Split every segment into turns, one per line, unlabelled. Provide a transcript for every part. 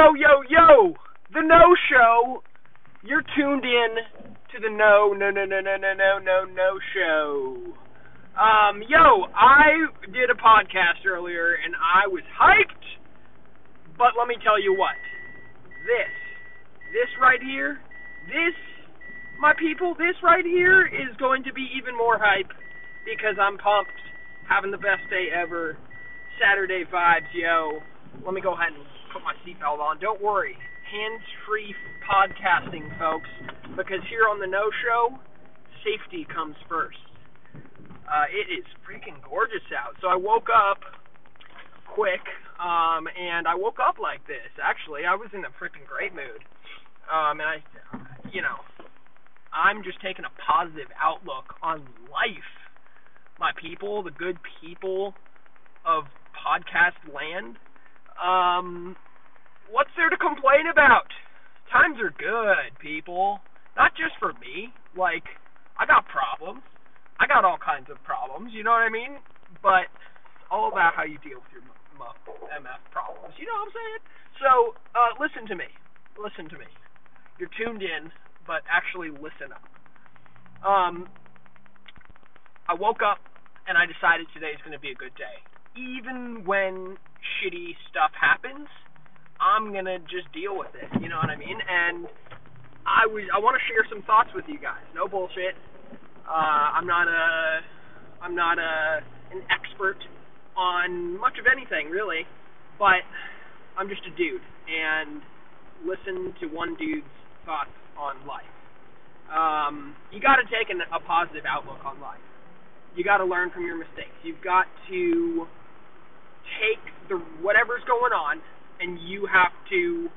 Yo, yo, yo! The No Show! You're tuned in to the No, no, no, no, no, no, no, no, no Show. Um, yo, I did a podcast earlier and I was hyped, but let me tell you what. This, this right here, this, my people, this right here is going to be even more hype because I'm pumped, having the best day ever. Saturday vibes, yo. Let me go ahead and put my seatbelt on. Don't worry, hands-free podcasting, folks, because here on the No Show, safety comes first. Uh, it is freaking gorgeous out. So I woke up quick, um, and I woke up like this. Actually, I was in a freaking great mood, um, and I, you know, I'm just taking a positive outlook on life. My people, the good people of podcast land. Um, what's there to complain about? Times are good, people. Not just for me. Like, I got problems. I got all kinds of problems, you know what I mean? But it's all about how you deal with your MF problems. You know what I'm saying? So, uh, listen to me. Listen to me. You're tuned in, but actually listen up. Um, I woke up and I decided today is going to be a good day even when shitty stuff happens, I'm gonna just deal with it. You know what I mean? And I was I want to share some thoughts with you guys. No bullshit. Uh, I'm not a I'm not a an expert on much of anything really, but I'm just a dude and listen to one dude's thoughts on life. Um, you got to take an, a positive outlook on life. You got to learn from your mistakes. You've got to the whatever's going on and you have to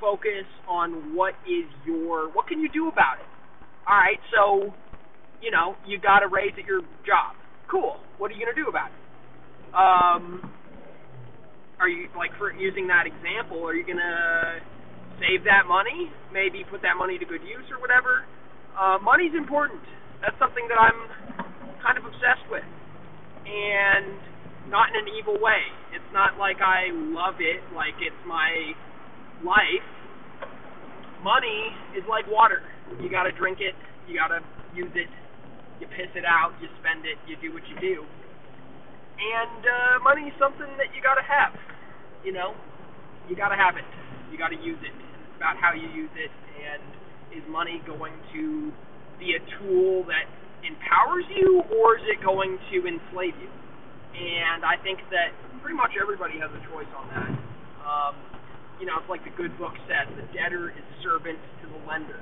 focus on what is your what can you do about it. All right, so you know you got a raise at your job. Cool. What are you gonna do about it? Um, are you like for using that example? Are you gonna save that money? Maybe put that money to good use or whatever. Uh, money's important. That's something that I'm kind of obsessed with, and not in an evil way. Like I love it, like it's my life. Money is like water. You gotta drink it, you gotta use it, you piss it out, you spend it, you do what you do. And uh, money is something that you gotta have. You know, you gotta have it. You gotta use it. It's about how you use it, and is money going to be a tool that empowers you, or is it going to enslave you? And I think that pretty much everybody has a choice on that. Um, you know, it's like the good book says: the debtor is servant to the lender.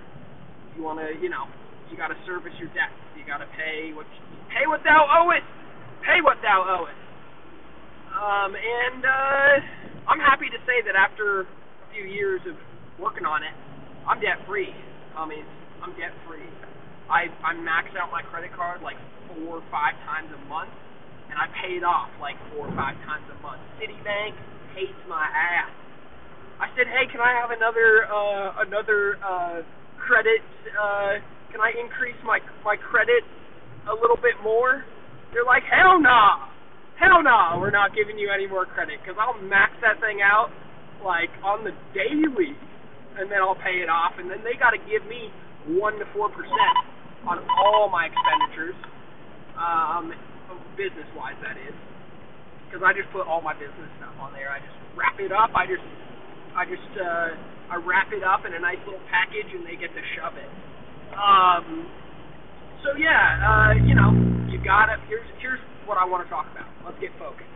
You want to, you know, you got to service your debts. You got to pay what pay what thou owest. Pay what thou owest. Um, and uh, I'm happy to say that after a few years of working on it, I'm debt free. I mean, I'm debt free. I I max out my credit card like four or five times a month and I pay it off like four or five times a month. Citibank hates my ass. I said, hey, can I have another uh, another uh, credit? Uh, can I increase my my credit a little bit more? They're like, hell nah, hell nah, we're not giving you any more credit because I'll max that thing out like on the daily, and then I'll pay it off, and then they got to give me one to four percent on all my expenditures. Um, business wise that is because I just put all my business stuff on there. I just wrap it up. I just I just uh, I wrap it up in a nice little package, and they get to shove it. Um, so yeah, uh, you know, you gotta. Here's here's what I want to talk about. Let's get focused.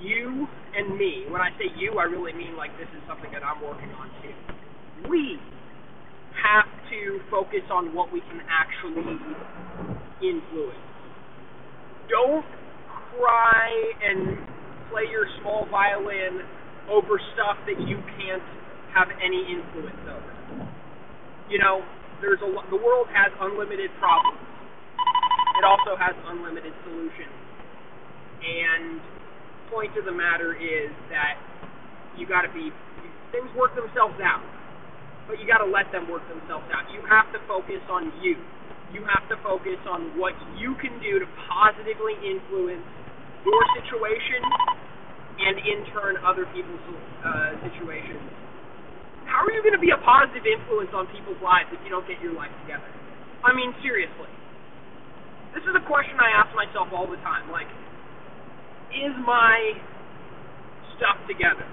You and me. When I say you, I really mean like this is something that I'm working on too. We have to focus on what we can actually influence don't cry and play your small violin over stuff that you can't have any influence over. You know, there's a the world has unlimited problems. It also has unlimited solutions. And point of the matter is that you got to be things work themselves out. But you got to let them work themselves out. You have to focus on you you have to focus on what you can do to positively influence your situation and in turn other people's uh, situations, how are you going to be a positive influence on people's lives if you don't get your life together? I mean, seriously. This is a question I ask myself all the time. Like, is my stuff together?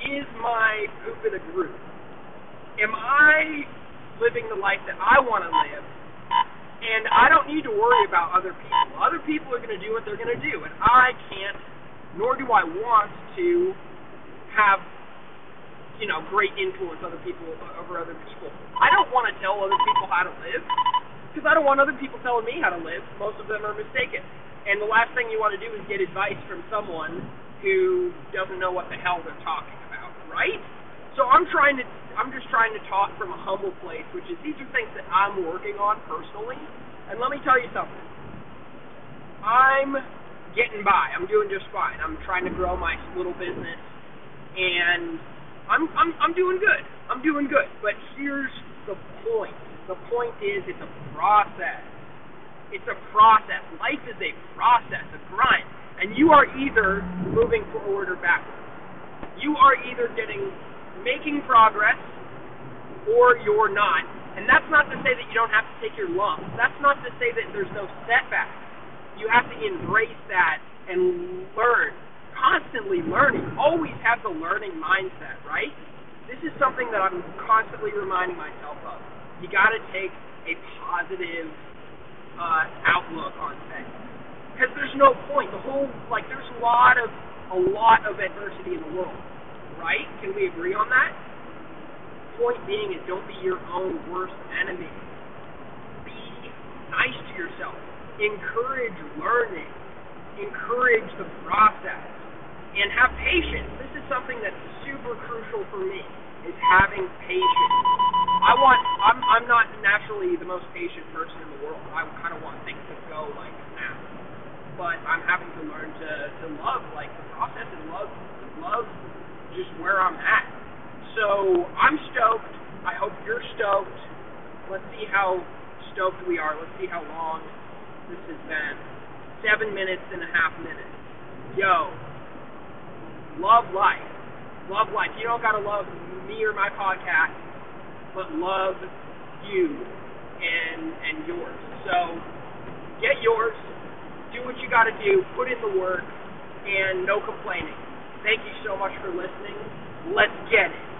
Is my poop in a group? Am I living the life that I want to live? And I don't need to worry about other people. Other people are going to do what they're going to do, and I can't, nor do I want to have, you know, great influence other people uh, over other people. I don't want to tell other people how to live because I don't want other people telling me how to live. Most of them are mistaken. And the last thing you want to do is get advice from someone who doesn't know what the hell they're talking about, right? So I'm trying to I'm just trying to talk from a humble place, which is these are things that I'm working on personally. And let me tell you something. I'm getting by. I'm doing just fine. I'm trying to grow my little business and I'm I'm I'm doing good. I'm doing good. But here's the point. The point is it's a process. It's a process. Life is a process, a grind. And you are either moving forward or backwards. You are either getting making progress or you're not. And that's not to say that you don't have to take your lumps. That's not to say that there's no setbacks. You have to embrace that and learn. Constantly learning. Always have the learning mindset, right? This is something that I'm constantly reminding myself of. You got to take a positive uh, outlook on things because there's no point. The whole like there's a lot of a lot of adversity in the world right? Can we agree on that? Point being is don't be your own worst enemy. Be nice to yourself. Encourage learning. Encourage the process. And have patience. This is something that's super crucial for me is having patience. I want I'm I'm not naturally the most patient person in the world. I kind of want things to go like now. But I'm having to learn to to love like the process and love love just where I'm at. So I'm stoked. I hope you're stoked. Let's see how stoked we are. Let's see how long this has been. Seven minutes and a half minutes. Yo, love life. Love life. You don't gotta love me or my podcast, but love you and and yours. So get yours. Do what you gotta do. Put in the work, and no complaining. Thank you so much for listening. Let's get it.